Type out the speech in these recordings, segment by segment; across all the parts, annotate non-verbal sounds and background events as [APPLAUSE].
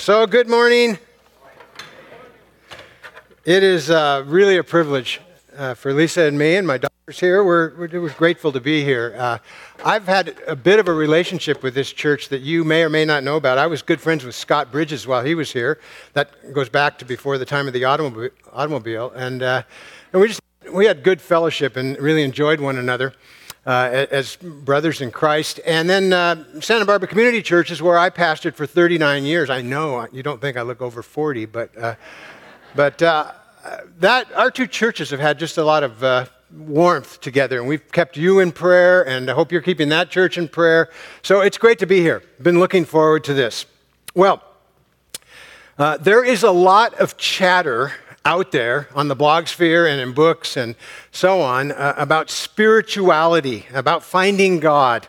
So, good morning. It is uh, really a privilege uh, for Lisa and me and my daughters here. We're, we're, we're grateful to be here. Uh, I've had a bit of a relationship with this church that you may or may not know about. I was good friends with Scott Bridges while he was here. That goes back to before the time of the automobile. And, uh, and we just we had good fellowship and really enjoyed one another uh, as brothers in Christ. And then uh, Santa Barbara Community Church is where I pastored for 39 years. I know you don't think I look over 40, but, uh, but uh, that, our two churches have had just a lot of uh, warmth together, and we've kept you in prayer, and I hope you're keeping that church in prayer. So it's great to be here. Been looking forward to this. Well, uh, there is a lot of chatter out there on the blog sphere and in books and so on uh, about spirituality, about finding God.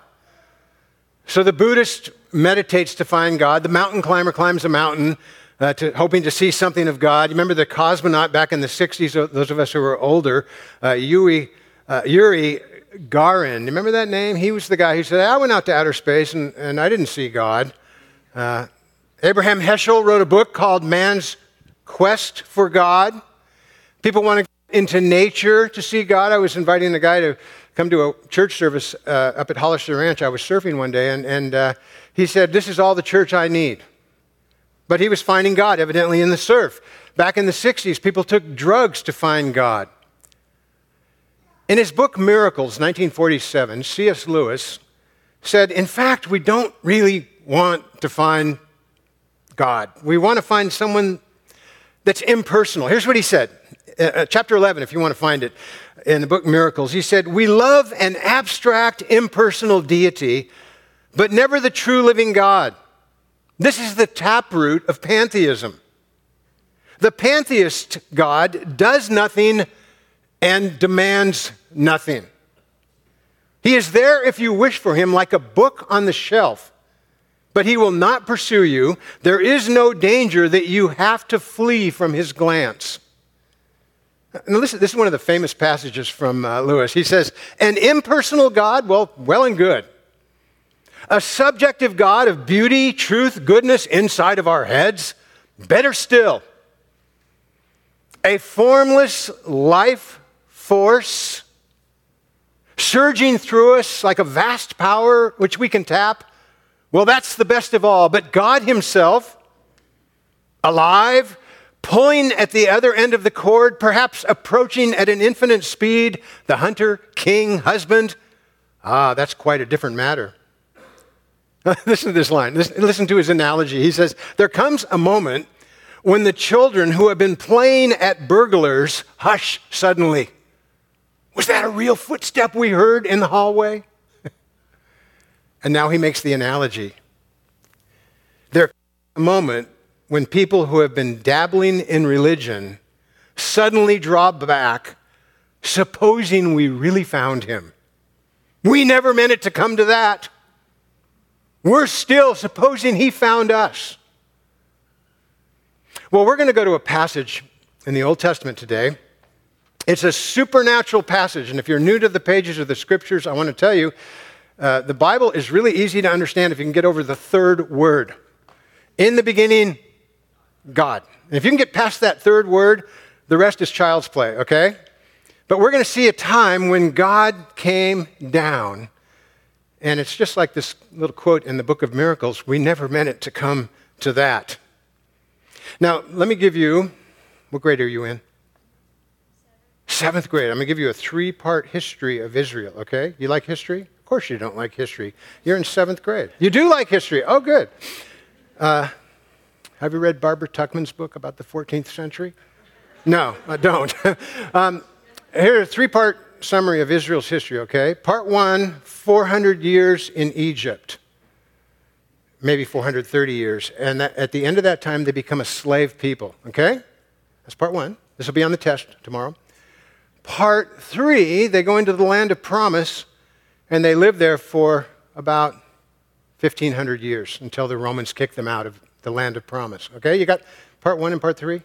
So the Buddhist meditates to find God, the mountain climber climbs a mountain. Uh, to, hoping to see something of God. You remember the cosmonaut back in the 60s, those of us who were older, uh, Yuri, uh, Yuri Gagarin. Remember that name? He was the guy who said, I went out to outer space and, and I didn't see God. Uh, Abraham Heschel wrote a book called Man's quest for God. People want to go into nature to see God. I was inviting a guy to come to a church service uh, up at Hollister Ranch. I was surfing one day, and, and uh, he said, This is all the church I need. But he was finding God, evidently, in the surf. Back in the 60s, people took drugs to find God. In his book Miracles, 1947, C.S. Lewis said, In fact, we don't really want to find God. We want to find someone that's impersonal. Here's what he said, uh, uh, chapter 11, if you want to find it in the book Miracles. He said, We love an abstract, impersonal deity, but never the true living God. This is the taproot of pantheism. The pantheist God does nothing and demands nothing. He is there if you wish for him, like a book on the shelf but he will not pursue you. There is no danger that you have to flee from his glance. Now, listen, this is one of the famous passages from uh, Lewis. He says, An impersonal God, well, well and good. A subjective God of beauty, truth, goodness inside of our heads, better still. A formless life force surging through us like a vast power which we can tap well, that's the best of all. But God Himself, alive, pulling at the other end of the cord, perhaps approaching at an infinite speed, the hunter, king, husband. Ah, that's quite a different matter. [LAUGHS] listen to this line. Listen, listen to his analogy. He says, There comes a moment when the children who have been playing at burglars hush suddenly. Was that a real footstep we heard in the hallway? And now he makes the analogy. There's a moment when people who have been dabbling in religion suddenly draw back, supposing we really found him. We never meant it to come to that. We're still supposing he found us. Well, we're going to go to a passage in the Old Testament today. It's a supernatural passage, and if you're new to the pages of the scriptures, I want to tell you uh, the Bible is really easy to understand if you can get over the third word. In the beginning, God. And if you can get past that third word, the rest is child's play, okay? But we're going to see a time when God came down. And it's just like this little quote in the book of miracles we never meant it to come to that. Now, let me give you what grade are you in? Seventh grade. I'm going to give you a three part history of Israel, okay? You like history? Course you don't like history. You're in seventh grade. You do like history. Oh, good. Uh, have you read Barbara Tuchman's book about the 14th century? No, I don't. [LAUGHS] um, here's a three part summary of Israel's history, okay? Part one 400 years in Egypt, maybe 430 years. And that, at the end of that time, they become a slave people, okay? That's part one. This will be on the test tomorrow. Part three, they go into the land of promise and they lived there for about 1,500 years until the Romans kicked them out of the land of promise. Okay, you got part one and part three?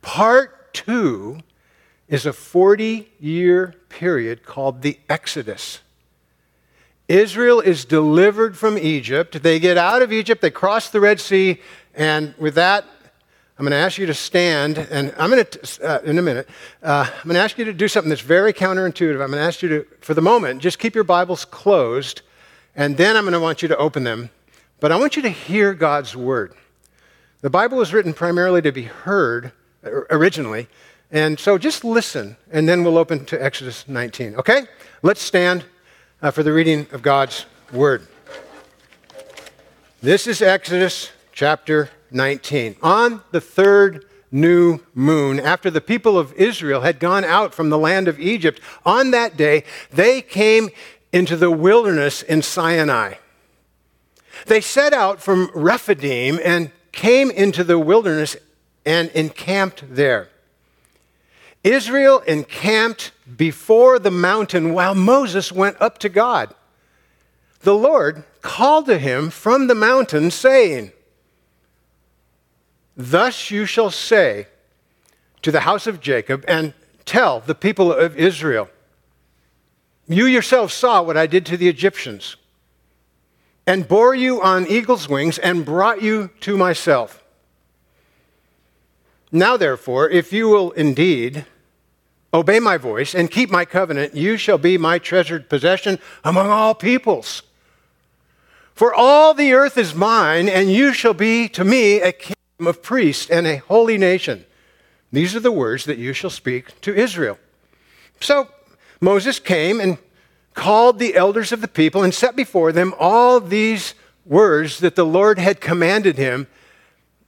Part two is a 40 year period called the Exodus. Israel is delivered from Egypt. They get out of Egypt, they cross the Red Sea, And with that, I'm going to ask you to stand, and I'm going to, uh, in a minute, uh, I'm going to ask you to do something that's very counterintuitive. I'm going to ask you to, for the moment, just keep your Bibles closed, and then I'm going to want you to open them. But I want you to hear God's Word. The Bible was written primarily to be heard originally, and so just listen, and then we'll open to Exodus 19. Okay? Let's stand uh, for the reading of God's Word. This is Exodus chapter 19. On the third new moon, after the people of Israel had gone out from the land of Egypt, on that day they came into the wilderness in Sinai. They set out from Rephidim and came into the wilderness and encamped there. Israel encamped before the mountain while Moses went up to God. The Lord called to him from the mountain, saying, Thus you shall say to the house of Jacob and tell the people of Israel, You yourselves saw what I did to the Egyptians, and bore you on eagle's wings, and brought you to myself. Now, therefore, if you will indeed obey my voice and keep my covenant, you shall be my treasured possession among all peoples. For all the earth is mine, and you shall be to me a king of priests and a holy nation. These are the words that you shall speak to Israel. So Moses came and called the elders of the people and set before them all these words that the Lord had commanded him.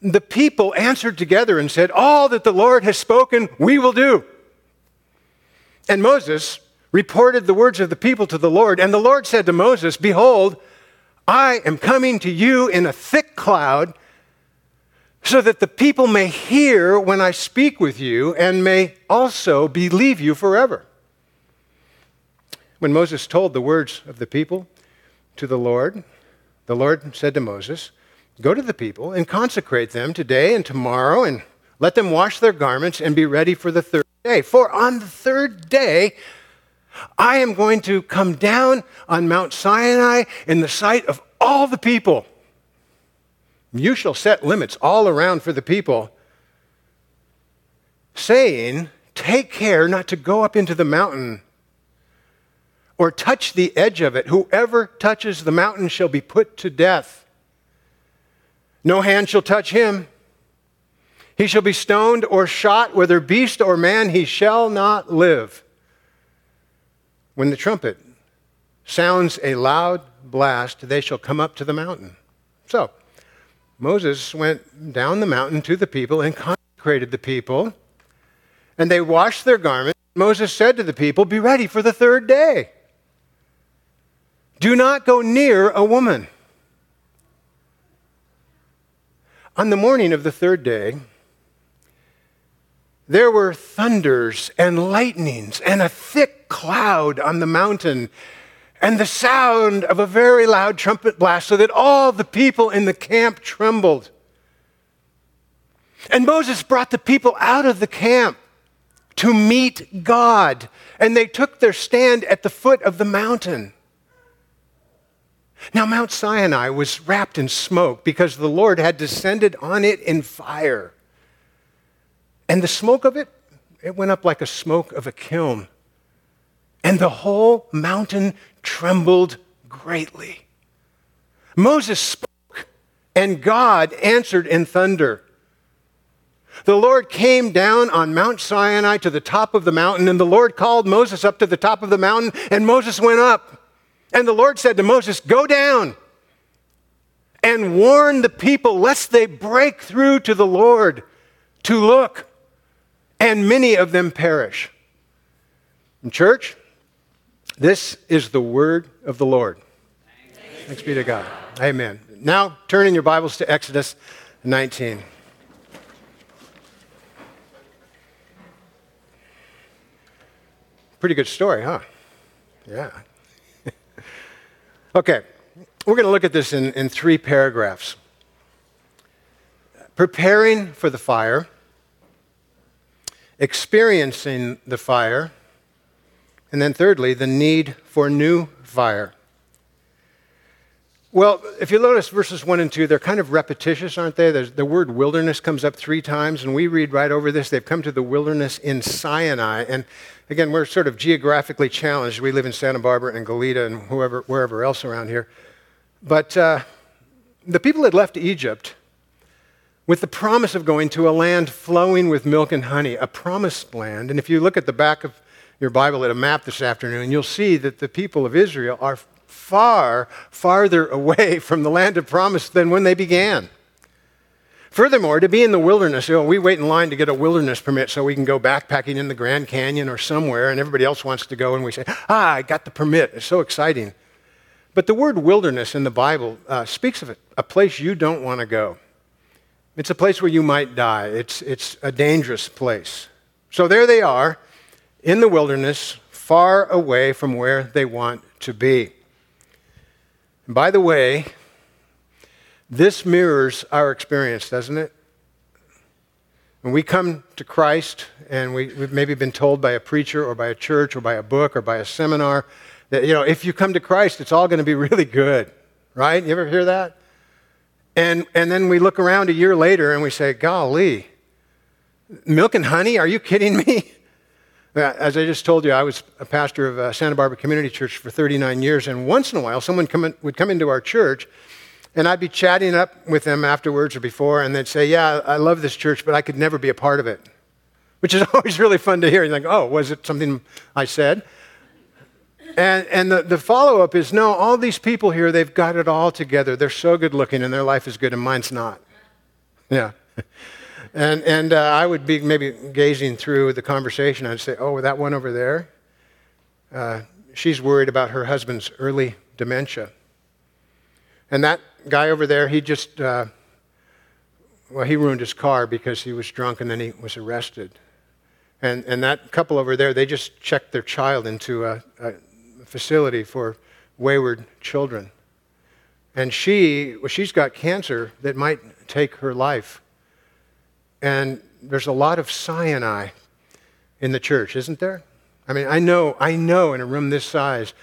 The people answered together and said, All that the Lord has spoken, we will do. And Moses reported the words of the people to the Lord. And the Lord said to Moses, Behold, I am coming to you in a thick cloud so that the people may hear when I speak with you and may also believe you forever. When Moses told the words of the people to the Lord, the Lord said to Moses, Go to the people and consecrate them today and tomorrow, and let them wash their garments and be ready for the third day. For on the third day, I am going to come down on Mount Sinai in the sight of all the people you shall set limits all around for the people, saying, Take care not to go up into the mountain or touch the edge of it. Whoever touches the mountain shall be put to death. No hand shall touch him. He shall be stoned or shot, whether beast or man, he shall not live. When the trumpet sounds a loud blast, they shall come up to the mountain. So, Moses went down the mountain to the people and consecrated the people, and they washed their garments. Moses said to the people, Be ready for the third day. Do not go near a woman. On the morning of the third day, there were thunders and lightnings and a thick cloud on the mountain and the sound of a very loud trumpet blast, so that all the people in the camp trembled. And Moses brought the people out of the camp to meet God, and they took their stand at the foot of the mountain. Now, Mount Sinai was wrapped in smoke because the Lord had descended on it in fire. And the smoke of it, it went up like a smoke of a kiln. And the whole mountain trembled greatly. Moses spoke, and God answered in thunder. The Lord came down on Mount Sinai to the top of the mountain, and the Lord called Moses up to the top of the mountain, and Moses went up. And the Lord said to Moses, Go down and warn the people lest they break through to the Lord to look, and many of them perish. In church, this is the word of the Lord. Thanks, be to God. Amen. Now, turn in your Bibles to Exodus 19. Pretty good story, huh? Yeah. [LAUGHS] okay, we're going to look at this in, in three paragraphs. Preparing for the fire, experiencing the fire, and then, thirdly, the need for new fire. Well, if you notice verses 1 and 2, they're kind of repetitious, aren't they? There's, the word wilderness comes up three times, and we read right over this. They've come to the wilderness in Sinai. And again, we're sort of geographically challenged. We live in Santa Barbara and Goleta and whoever, wherever else around here. But uh, the people had left Egypt with the promise of going to a land flowing with milk and honey, a promised land. And if you look at the back of your Bible at a map this afternoon, you'll see that the people of Israel are far, farther [LAUGHS] away from the land of promise than when they began. Furthermore, to be in the wilderness, you know, we wait in line to get a wilderness permit so we can go backpacking in the Grand Canyon or somewhere, and everybody else wants to go, and we say, Ah, I got the permit. It's so exciting. But the word wilderness in the Bible uh, speaks of it, a place you don't want to go. It's a place where you might die, it's, it's a dangerous place. So there they are in the wilderness, far away from where they want to be. And By the way, this mirrors our experience, doesn't it? When we come to Christ and we, have maybe been told by a preacher or by a church or by a book or by a seminar that, you know, if you come to Christ, it's all going to be [LAUGHS] really good, right? You ever hear that? And, and then we look around a year later and we say, golly, milk and honey? Are you kidding me? [LAUGHS] As I just told you, I was a pastor of uh, Santa Barbara Community Church for 39 years, and once in a while, someone come in, would come into our church, and I'd be chatting up with them afterwards or before, and they'd say, Yeah, I love this church, but I could never be a part of it, which is [LAUGHS] always really fun to hear. You're like, Oh, was it something I said? And, and the, the follow up is no, all these people here, they've got it all together. They're so good looking, and their life is good, and mine's not. Yeah. [LAUGHS] And, and uh, I would be maybe gazing through the conversation. I'd say, Oh, that one over there, uh, she's worried about her husband's early dementia. And that guy over there, he just, uh, well, he ruined his car because he was drunk and then he was arrested. And, and that couple over there, they just checked their child into a, a facility for wayward children. And she, well, she's got cancer that might take her life. And there's a lot of Sinai in the church, isn't there? I mean, I know, I know in a room this size,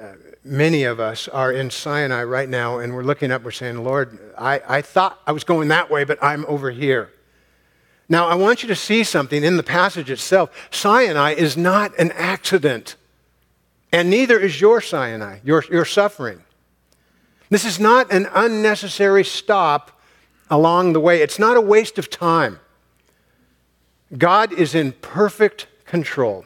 uh, many of us are in Sinai right now, and we're looking up, we're saying, Lord, I, I thought I was going that way, but I'm over here. Now, I want you to see something in the passage itself. Sinai is not an accident, and neither is your Sinai, your, your suffering. This is not an unnecessary stop along the way, it's not a waste of time. God is in perfect control.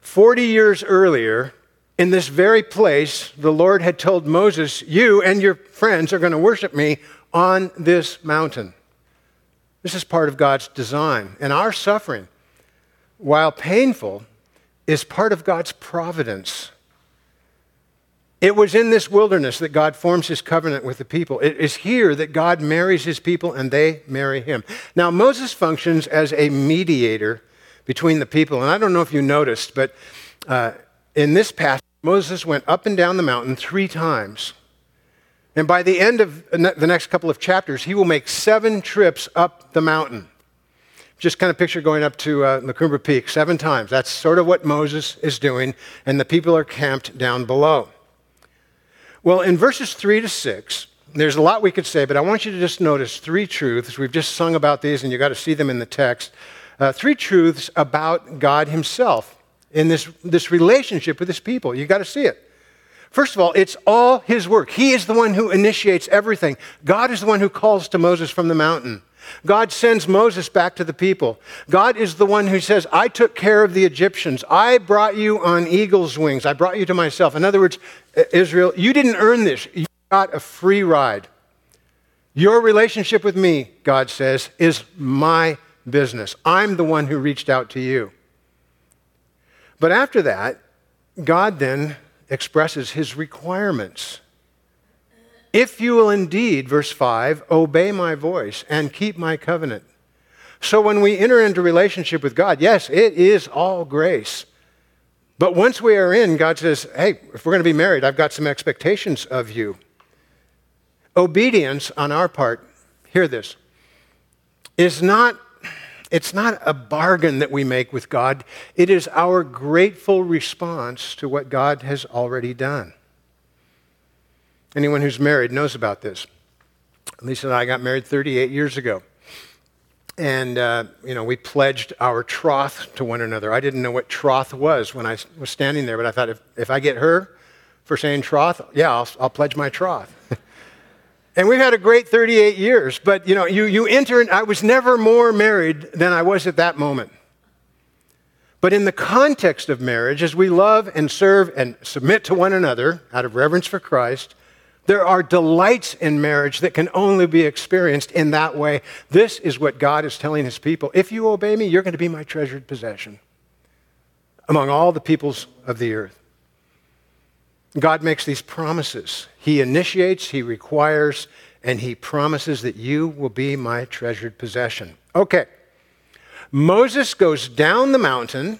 40 years earlier, in this very place, the Lord had told Moses, You and your friends are going to worship me on this mountain. This is part of God's design. And our suffering, while painful, is part of God's providence. It was in this wilderness that God forms his covenant with the people. It is here that God marries his people and they marry him. Now, Moses functions as a mediator between the people. And I don't know if you noticed, but uh, in this passage, Moses went up and down the mountain three times. And by the end of the next couple of chapters, he will make seven trips up the mountain. Just kind of picture going up to uh, La Cumbre Peak seven times. That's sort of what Moses is doing, and the people are camped down below. Well, in verses 3 to 6, there's a lot we could say, but I want you to just notice three truths. We've just sung about these, and you've got to see them in the text. Uh, three truths about God Himself in this, this relationship with His people. You've got to see it. First of all, it's all His work. He is the one who initiates everything. God is the one who calls to Moses from the mountain. God sends Moses back to the people. God is the one who says, I took care of the Egyptians. I brought you on eagle's wings. I brought you to myself. In other words, Israel, you didn't earn this. You got a free ride. Your relationship with me, God says, is my business. I'm the one who reached out to you. But after that, God then expresses his requirements. If you will indeed, verse 5, obey my voice and keep my covenant. So when we enter into relationship with God, yes, it is all grace. But once we are in, God says, hey, if we're going to be married, I've got some expectations of you. Obedience on our part, hear this, is not it's not a bargain that we make with God. It is our grateful response to what God has already done. Anyone who's married knows about this. Lisa and I got married 38 years ago. And, uh, you know, we pledged our troth to one another. I didn't know what troth was when I was standing there, but I thought if, if I get her for saying troth, yeah, I'll, I'll pledge my troth. [LAUGHS] and we've had a great 38 years, but, you know, you, you enter, I was never more married than I was at that moment. But in the context of marriage, as we love and serve and submit to one another out of reverence for Christ, there are delights in marriage that can only be experienced in that way. This is what God is telling his people. If you obey me, you're going to be my treasured possession among all the peoples of the earth. God makes these promises. He initiates, He requires, and He promises that you will be my treasured possession. Okay. Moses goes down the mountain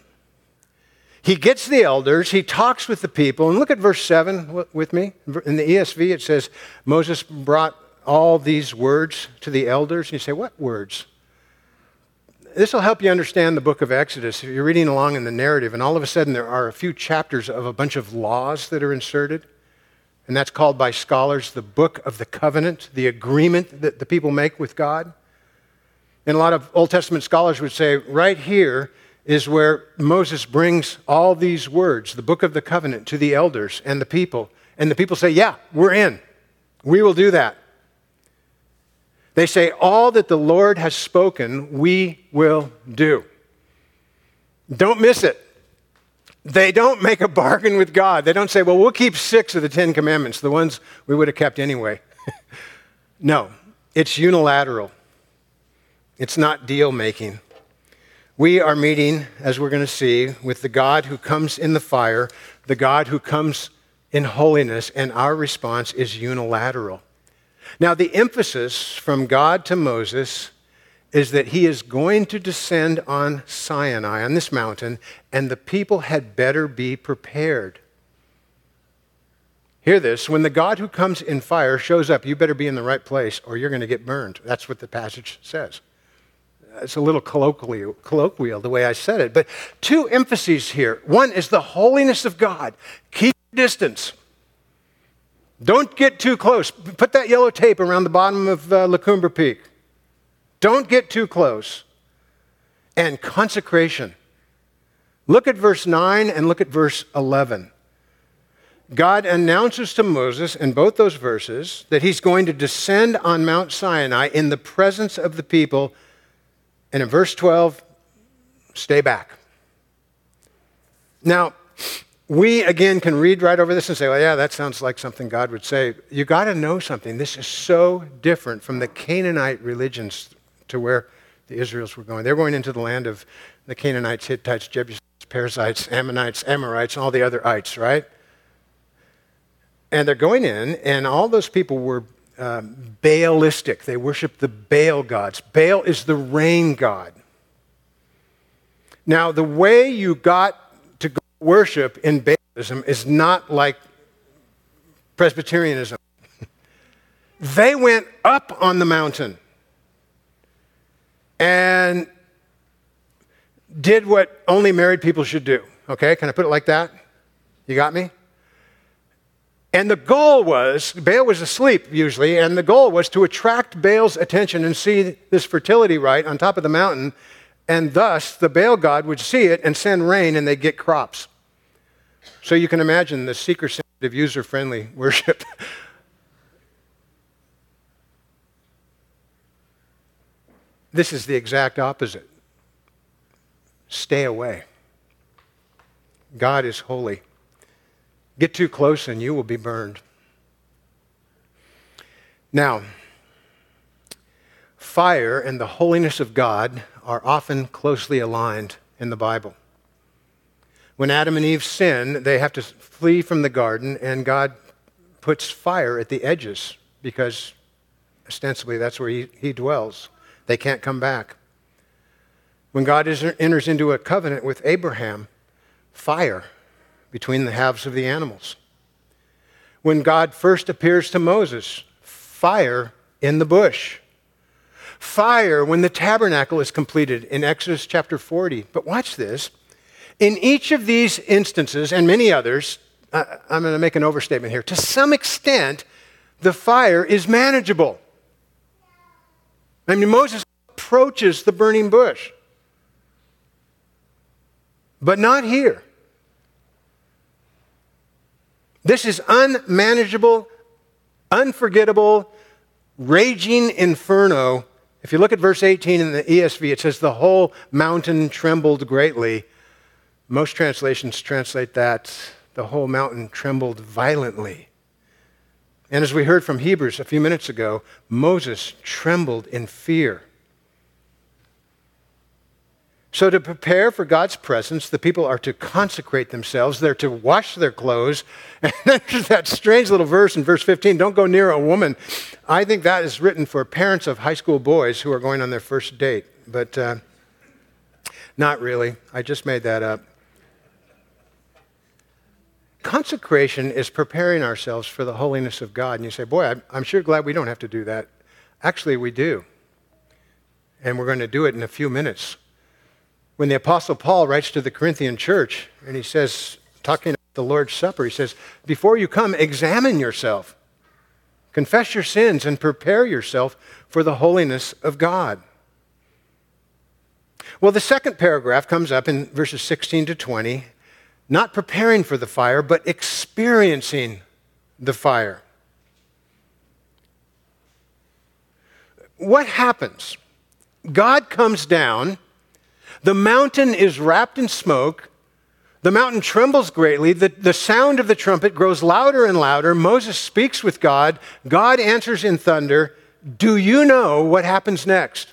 he gets the elders, he talks with the people, and look at verse 7 with me. In the ESV, it says, Moses brought all these words to the elders. And you say, What words? This will help you understand the book of Exodus. If you're reading along in the narrative, and all of a sudden there are a few chapters of a bunch of laws that are inserted, and that's called by scholars the book of the covenant, the agreement that the people make with God. And a lot of Old Testament scholars would say, right here, is where Moses brings all these words, the book of the covenant, to the elders and the people. And the people say, Yeah, we're in. We will do that. They say, All that the Lord has spoken, we will do. Don't miss it. They don't make a bargain with God. They don't say, Well, we'll keep six of the Ten Commandments, the ones we would have kept anyway. [LAUGHS] no, it's unilateral, it's not deal making. We are meeting, as we're going to see, with the God who comes in the fire, the God who comes in holiness, and our response is unilateral. Now, the emphasis from God to Moses is that he is going to descend on Sinai, on this mountain, and the people had better be prepared. Hear this when the God who comes in fire shows up, you better be in the right place or you're going to get burned. That's what the passage says. It's a little colloquial, colloquial the way I said it, but two emphases here. One is the holiness of God. Keep distance. Don't get too close. Put that yellow tape around the bottom of uh, La Cumbre Peak. Don't get too close. And consecration. Look at verse 9 and look at verse 11. God announces to Moses in both those verses that he's going to descend on Mount Sinai in the presence of the people and in verse 12, stay back. Now, we again can read right over this and say, well, yeah, that sounds like something God would say. You got to know something. This is so different from the Canaanite religions to where the Israels were going. They're going into the land of the Canaanites, Hittites, Jebusites, Perizzites, Ammonites, Amorites, and all the other ites, right? And they're going in, and all those people were um, Baalistic. They worship the Baal gods. Baal is the rain god. Now, the way you got to worship in Baalism is not like Presbyterianism. [LAUGHS] they went up on the mountain and did what only married people should do. Okay, can I put it like that? You got me? And the goal was, Baal was asleep usually, and the goal was to attract Baal's attention and see this fertility rite on top of the mountain, and thus the Baal god would see it and send rain and they'd get crops. So you can imagine the seeker sensitive, user friendly [LAUGHS] worship. this is the exact opposite. Stay away. God is holy. Get too close and you will be burned. Now, fire and the holiness of God are often closely aligned in the Bible. When Adam and Eve sin, they have to flee from the garden, and God puts fire at the edges because ostensibly that's where he, he dwells. They can't come back. When God is, enters into a covenant with Abraham, fire between the halves of the animals. When God first appears to Moses, fire in the bush. Fire when the tabernacle is completed in Exodus chapter 40. But watch this. In each of these instances, and many others, I'm going to make an overstatement here. To some extent, the fire is manageable. I mean, Moses approaches the burning bush, but not here. This is unmanageable, unforgettable, raging inferno. If you look at verse 18 in the ESV, it says, The whole mountain trembled greatly. Most translations translate that, the whole mountain trembled violently. And as we heard from Hebrews a few minutes ago, Moses trembled in fear. So, to prepare for God's presence, the people are to consecrate themselves. They're to wash their clothes. [LAUGHS] And there's that strange little verse in verse 15 don't go near a woman. I think that is written for parents of high school boys who are going on their first date. But uh, not really. I just made that up. Consecration is preparing ourselves for the holiness of God. And you say, boy, I'm, I'm sure glad we don't have to do that. Actually, we do. And we're going to do it in a few minutes when the Apostle Paul writes to the Corinthian church, and he says, talking about the Lord's Supper, he says, Before you come, examine yourself, confess your sins, and prepare yourself for the holiness of God. Well, the second paragraph comes up in verses 16 to 20, not preparing for the fire, but experiencing the fire. What happens? God comes down the mountain is wrapped in smoke. The mountain trembles greatly. The, the sound of the trumpet grows louder and louder. Moses speaks with God. God answers in thunder. Do you know what happens next?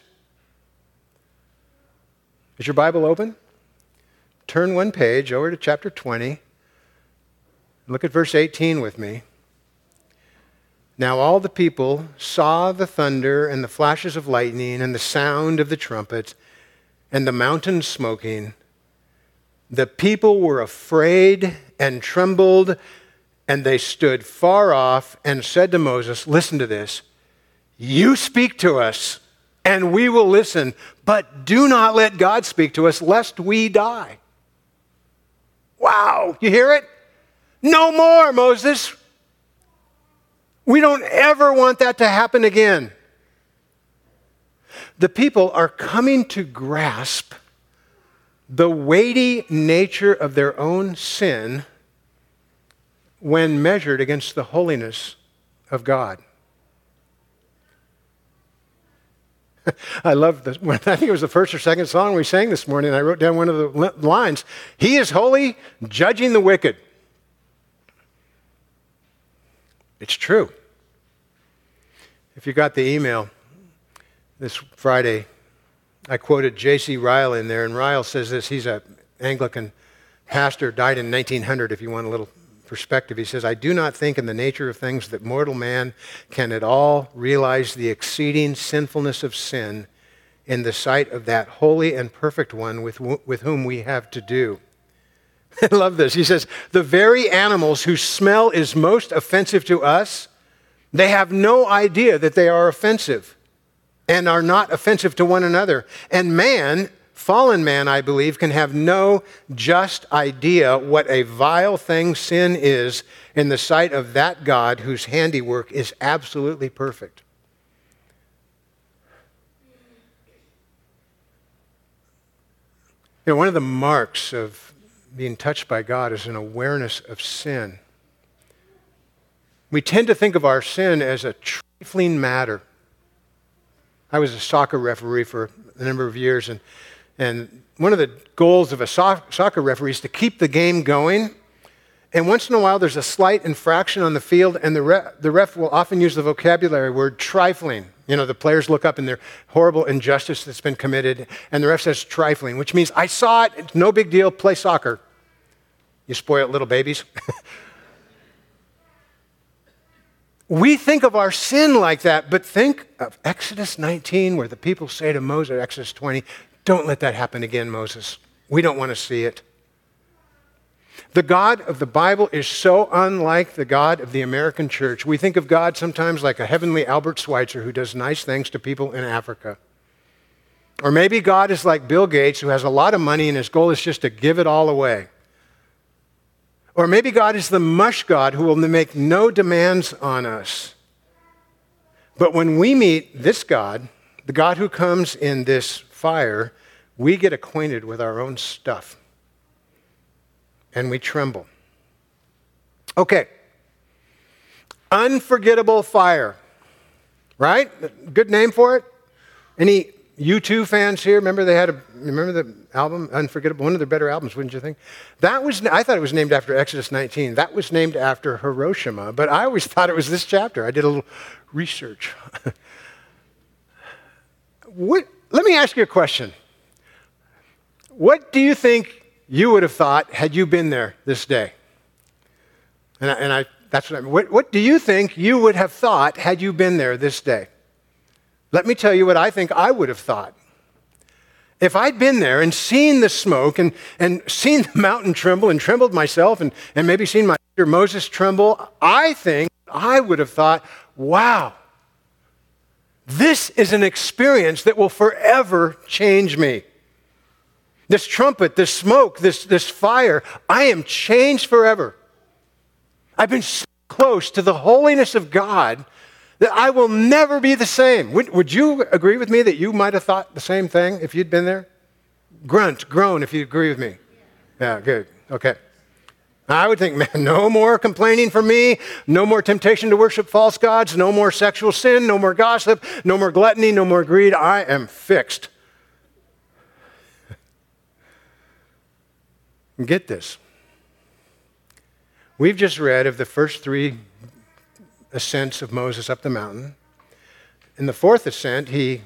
Is your Bible open? Turn one page over to chapter 20. Look at verse 18 with me. Now all the people saw the thunder and the flashes of lightning and the sound of the trumpet and the mountain smoking, the people were afraid and trembled, and they stood far off and said to Moses, Listen to this. You speak to us, and we will listen, but do not let God speak to us, lest we die. Wow, you hear it? No more, Moses. We don't ever want that to happen again the people are coming to grasp the weighty nature of their own sin when measured against the holiness of God. [LAUGHS] I love this. I think it was the first or second song we sang this morning. I wrote down one of the lines He is holy, judging the wicked. It's true. If you got the email, this Friday, I quoted J.C. Ryle in there, and Ryle says this. He's an Anglican pastor, died in 1900, if you want a little perspective. He says, I do not think in the nature of things that mortal man can at all realize the exceeding sinfulness of sin in the sight of that holy and perfect one with, with whom we have to do. [LAUGHS] I love this. He says, The very animals whose smell is most offensive to us, they have no idea that they are offensive and are not offensive to one another. And man, fallen man, I believe, can have no just idea what a vile thing sin is in the sight of that God whose handiwork is absolutely perfect. You know, one of the marks of being touched by God is an awareness of sin. We tend to think of our sin as a trifling matter. I was a soccer referee for a number of years, and, and one of the goals of a so- soccer referee is to keep the game going. And once in a while, there's a slight infraction on the field, and the, re- the ref will often use the vocabulary word trifling. You know, the players look up and their horrible injustice that's been committed, and the ref says trifling, which means I saw it, it's no big deal, play soccer. You spoil little babies. [LAUGHS] We think of our sin like that, but think of Exodus 19, where the people say to Moses, Exodus 20, don't let that happen again, Moses. We don't want to see it. The God of the Bible is so unlike the God of the American church. We think of God sometimes like a heavenly Albert Schweitzer who does nice things to people in Africa. Or maybe God is like Bill Gates who has a lot of money and his goal is just to give it all away. Or maybe God is the mush God who will make no demands on us. But when we meet this God, the God who comes in this fire, we get acquainted with our own stuff and we tremble. Okay. Unforgettable fire. Right? Good name for it? Any U2 fans here? Remember they had a remember the album Unforgettable, one of their better albums, wouldn't you think? That was I thought it was named after Exodus 19. That was named after Hiroshima, but I always [LAUGHS] thought it was this chapter. I did a little research. [LAUGHS] what, let me ask you a question. What do you think you would have thought had you been there this day? And I, and I that's what I mean. What, what do you think you would have thought had you been there this day? Let me tell you what I think I would have thought. If I'd been there and seen the smoke and, and seen [LAUGHS] the mountain tremble and trembled myself and, and maybe seen my Moses tremble, I think I would have thought, wow, this is an experience that will forever change me. This trumpet, this smoke, this, this fire, I am changed forever. I've been so close to the holiness of God that I will never be the same. Would, would you agree with me that you might have thought the same thing if you'd been there? Grunt, groan if you agree with me. Yeah, good. Okay. I would think, [LAUGHS] man, no more complaining for me, no more temptation to worship false gods, no more sexual sin, no more gossip, no more gluttony, no more greed. I am fixed. [LAUGHS] Get this. We've just read of the first three ascents of Moses up the mountain. In the fourth ascent, he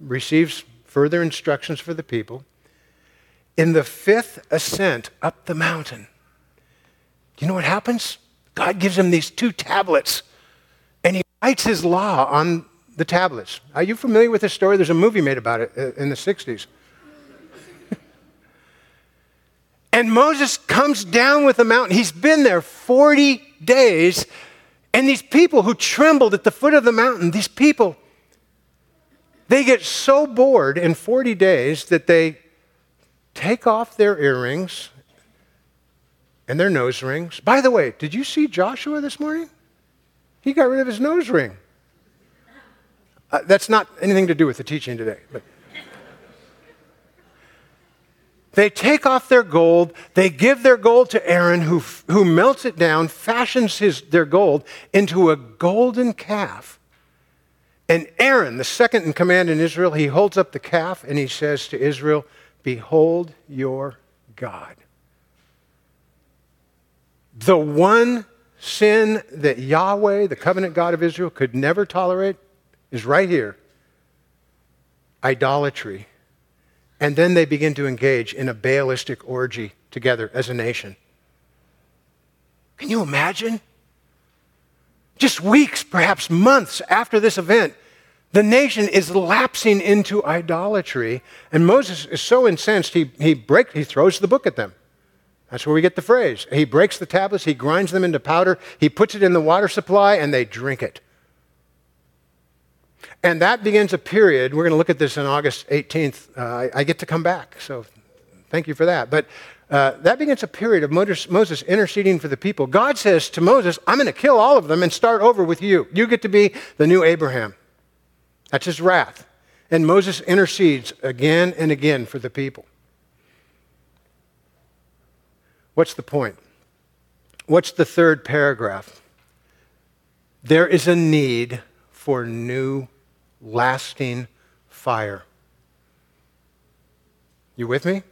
receives further instructions for the people. In the fifth ascent up the mountain, you know what happens? God gives him these two tablets, and he writes his law on the tablets. Are you familiar with this story? There's a movie made about it uh, in the 60s. [LAUGHS] And Moses comes down with the mountain. He's been there 40 days. And these people who trembled at the foot of the mountain, these people, they get so bored in 40 days that they take off their earrings and their nose rings. By the way, did you see Joshua this morning? He got rid of his nose ring. Uh, that's not anything to do with the teaching today, but. They take off their gold, they give their gold to Aaron, who, who melts it down, fashions his, their gold into a golden calf. And Aaron, the second in command in Israel, he holds up the calf and he says to Israel, Behold your God. The one sin that Yahweh, the covenant God of Israel, could never tolerate is right here idolatry and then they begin to engage in a Baalistic orgy together as a nation. Can you imagine? Just weeks, perhaps months after this event, the nation is lapsing into idolatry, and Moses is so incensed he, he, break, he throws the book at them. That's where we get the phrase. He breaks the tablets, he grinds them into powder, he puts it in the water supply, and they drink it. And that begins a period. We're going to look at this on August 18th. Uh, I, I, get to come back, so thank you for that. But uh, that begins a period of Moses, Moses interceding for the people. God says to Moses, I'm going to kill all of them and start over with you. You get to be the new Abraham. That's his wrath. And Moses intercedes again and again for the people. What's the point? What's the third paragraph? There is a need for new lasting fire. You with me?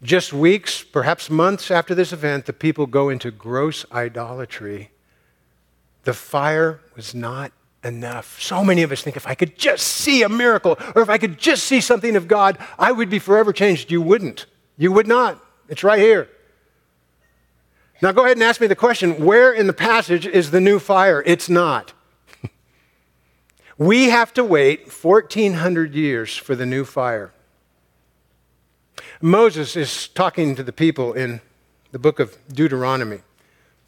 Just weeks, perhaps months after this event, the people go into gross idolatry. The fire was not enough. So many of us think if I could just see a miracle or if I could just see something of God, I would be forever changed. You wouldn't. You would not. It's right here. Now go ahead and ask me the question where in the passage is the new fire? It's not. [LAUGHS] We have to wait 1,400 years for the new fire. Moses is talking to the people in the book of Deuteronomy. A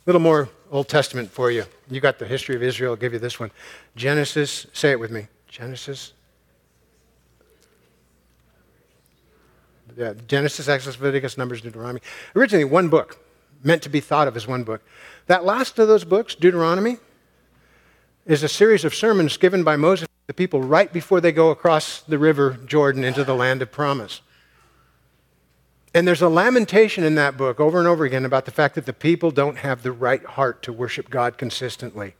little more Old Testament for you. You got the history of Israel, I'll give you this one. Genesis, say it with me. Genesis. Yeah, Genesis, Exodus, Leviticus, Numbers, Deuteronomy. Originally, one book, meant to be thought of as one book. That last of those books, Deuteronomy, is a series of sermons given by Moses to the people right before they go across the river Jordan into the land of promise. And there's a lamentation in that book over and over again about the fact that the people don't have the right heart to worship God consistently.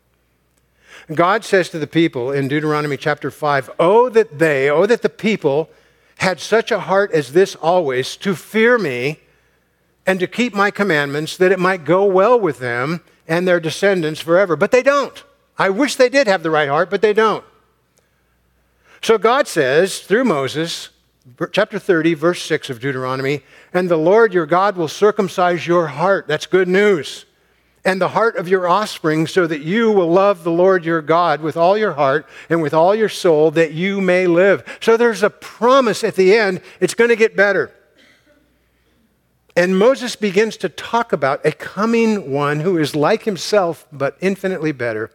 God says to the people in Deuteronomy chapter 5, Oh, that they, oh, that the people had such a heart as this always to fear me and to keep my commandments, that it might go well with them and their descendants forever. But they don't. I wish they did have the right heart, but they don't. So God says through Moses, chapter 30, verse 6 of Deuteronomy, and the Lord your God will circumcise your heart. That's good news. And the heart of your offspring, so that you will love the Lord your God with all your heart and with all your soul, that you may live. So there's a promise at the end, it's going to get better. And Moses begins to talk about a coming one who is like himself, but infinitely better,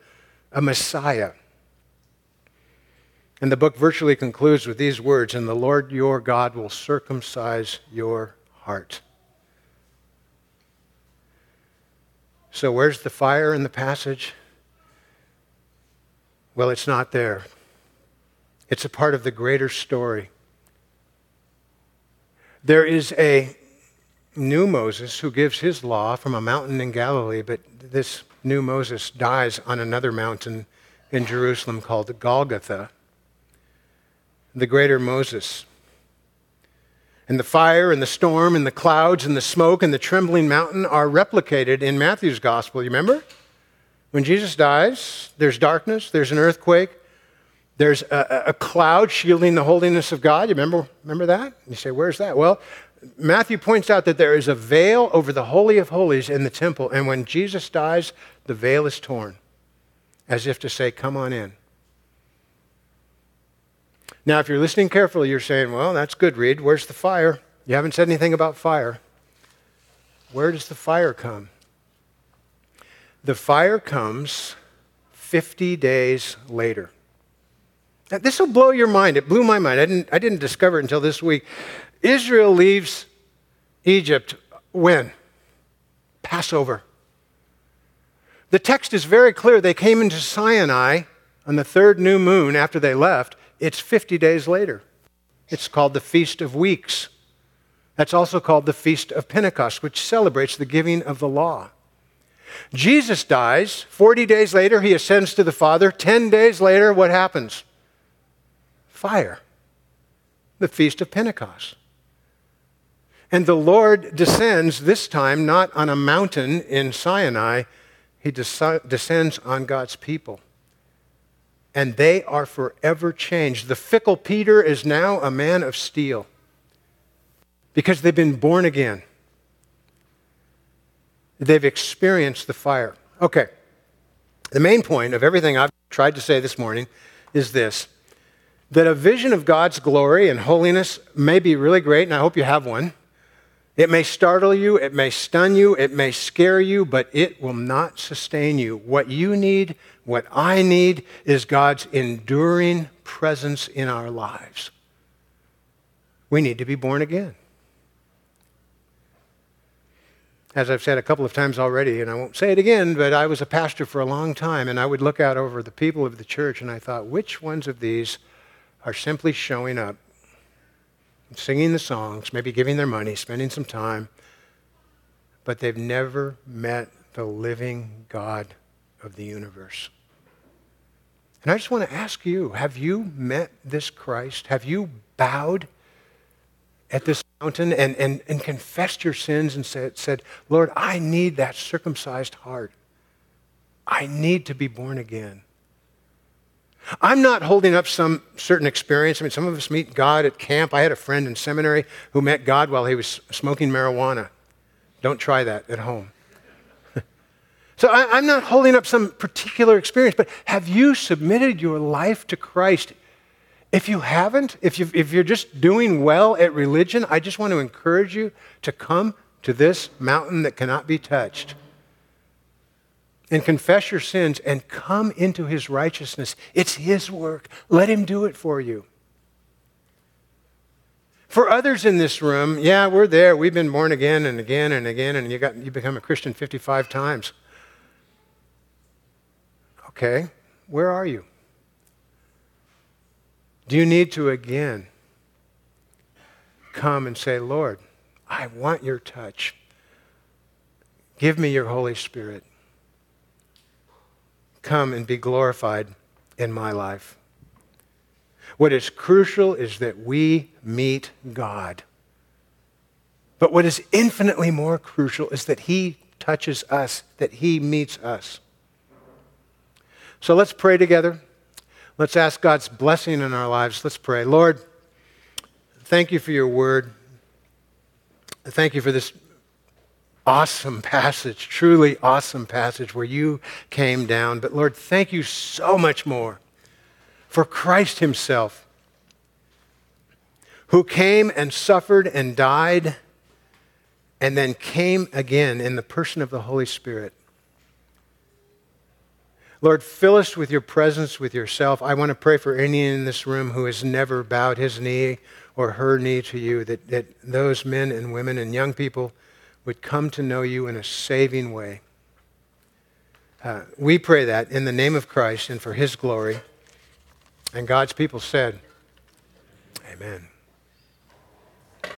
a Messiah. And the book virtually concludes with these words And the Lord your God will circumcise your heart. So, where's the fire in the passage? Well, it's not there. It's a part of the greater story. There is a new Moses who gives his law from a mountain in Galilee, but this new Moses dies on another mountain in Jerusalem called Golgotha. The greater Moses. And the fire and the storm and the clouds and the smoke and the trembling mountain are replicated in Matthew's gospel. You remember? When Jesus dies, there's darkness, there's an earthquake, there's a, a, cloud shielding the holiness of God. You remember, remember that? You say, where's that? Well, Matthew points out that there is a veil over the Holy of Holies in the temple, and when Jesus dies, the veil is torn, as if to say, Come on in. Now, if you're listening carefully, you're saying, Well, that's good, Reed. Where's the fire? You haven't said anything about fire. Where does the fire come? The fire comes 50 days later. Now, this will blow your mind. It blew my mind. I didn't, I didn't discover it until this week. Israel leaves Egypt when? Passover. The text is very clear. They came into Sinai on the third new moon after they left. It's 50 days later. It's called the Feast of Weeks. That's also called the Feast of Pentecost, which celebrates the giving of the law. Jesus dies. 40 days later, he ascends to the Father. 10 days later, what happens? Fire. The Feast of Pentecost. And the Lord descends, this time not on a mountain in Sinai, he descends on God's people. And they are forever changed. The fickle Peter is now a man of steel because they've been born again. They've experienced the fire. Okay. The main point of everything I've tried to say this morning is this that a vision of God's glory and holiness may be really great, and I hope you have one. It may startle you, it may stun you, it may scare you, but it will not sustain you. What you need, what I need, is God's enduring presence in our lives. We need to be born again. As I've said a couple of times already, and I won't say it again, but I was a pastor for a long time, and I would look out over the people of the church, and I thought, which ones of these are simply showing up singing the songs, maybe giving their money, spending some time, but they've never met the living God of the universe. And I just want to ask you have you met this Christ? Have you bowed at this mountain and, and, and confessed your sins and said, said, Lord, I need that circumcised heart? I need to be born again. I'm not holding up some certain experience. I mean, some of us meet God at camp. I had a friend in seminary who met God while he was smoking marijuana. Don't try that at home. [LAUGHS] so I, am not holding up some particular experience, but have you submitted your life to Christ? If you haven't, if, you if you're just doing well at religion, I just want to encourage you to come to this mountain that cannot be touched and confess your sins and come into his righteousness. It's his work. Let him do it for you. For others in this room, yeah, we're there. We've been born again and again and again, and you, got, you become a Christian 55 times. Okay, Where are you? Do you need to again come and say, Lord, I want your touch. Give me your Holy Spirit. Come and be glorified in my life. What is crucial is that we meet God. But what is infinitely more crucial is that He touches us, that He meets us. So let's pray together. Let's ask God's blessing in our lives. Let's pray. Lord, thank you for your word. Thank you for this awesome passage, truly awesome passage where you came down. But Lord, thank you so much more for Christ Himself, who came and suffered and died and then came again in the person of the Holy Spirit. Lord, fill us with your presence, with yourself. I want to pray for any in this room who has never bowed his knee or her knee to you, that, that those men and women and young people would come to know you in a saving way. Uh, we pray that in the name of Christ and for his glory. And God's people said, Amen.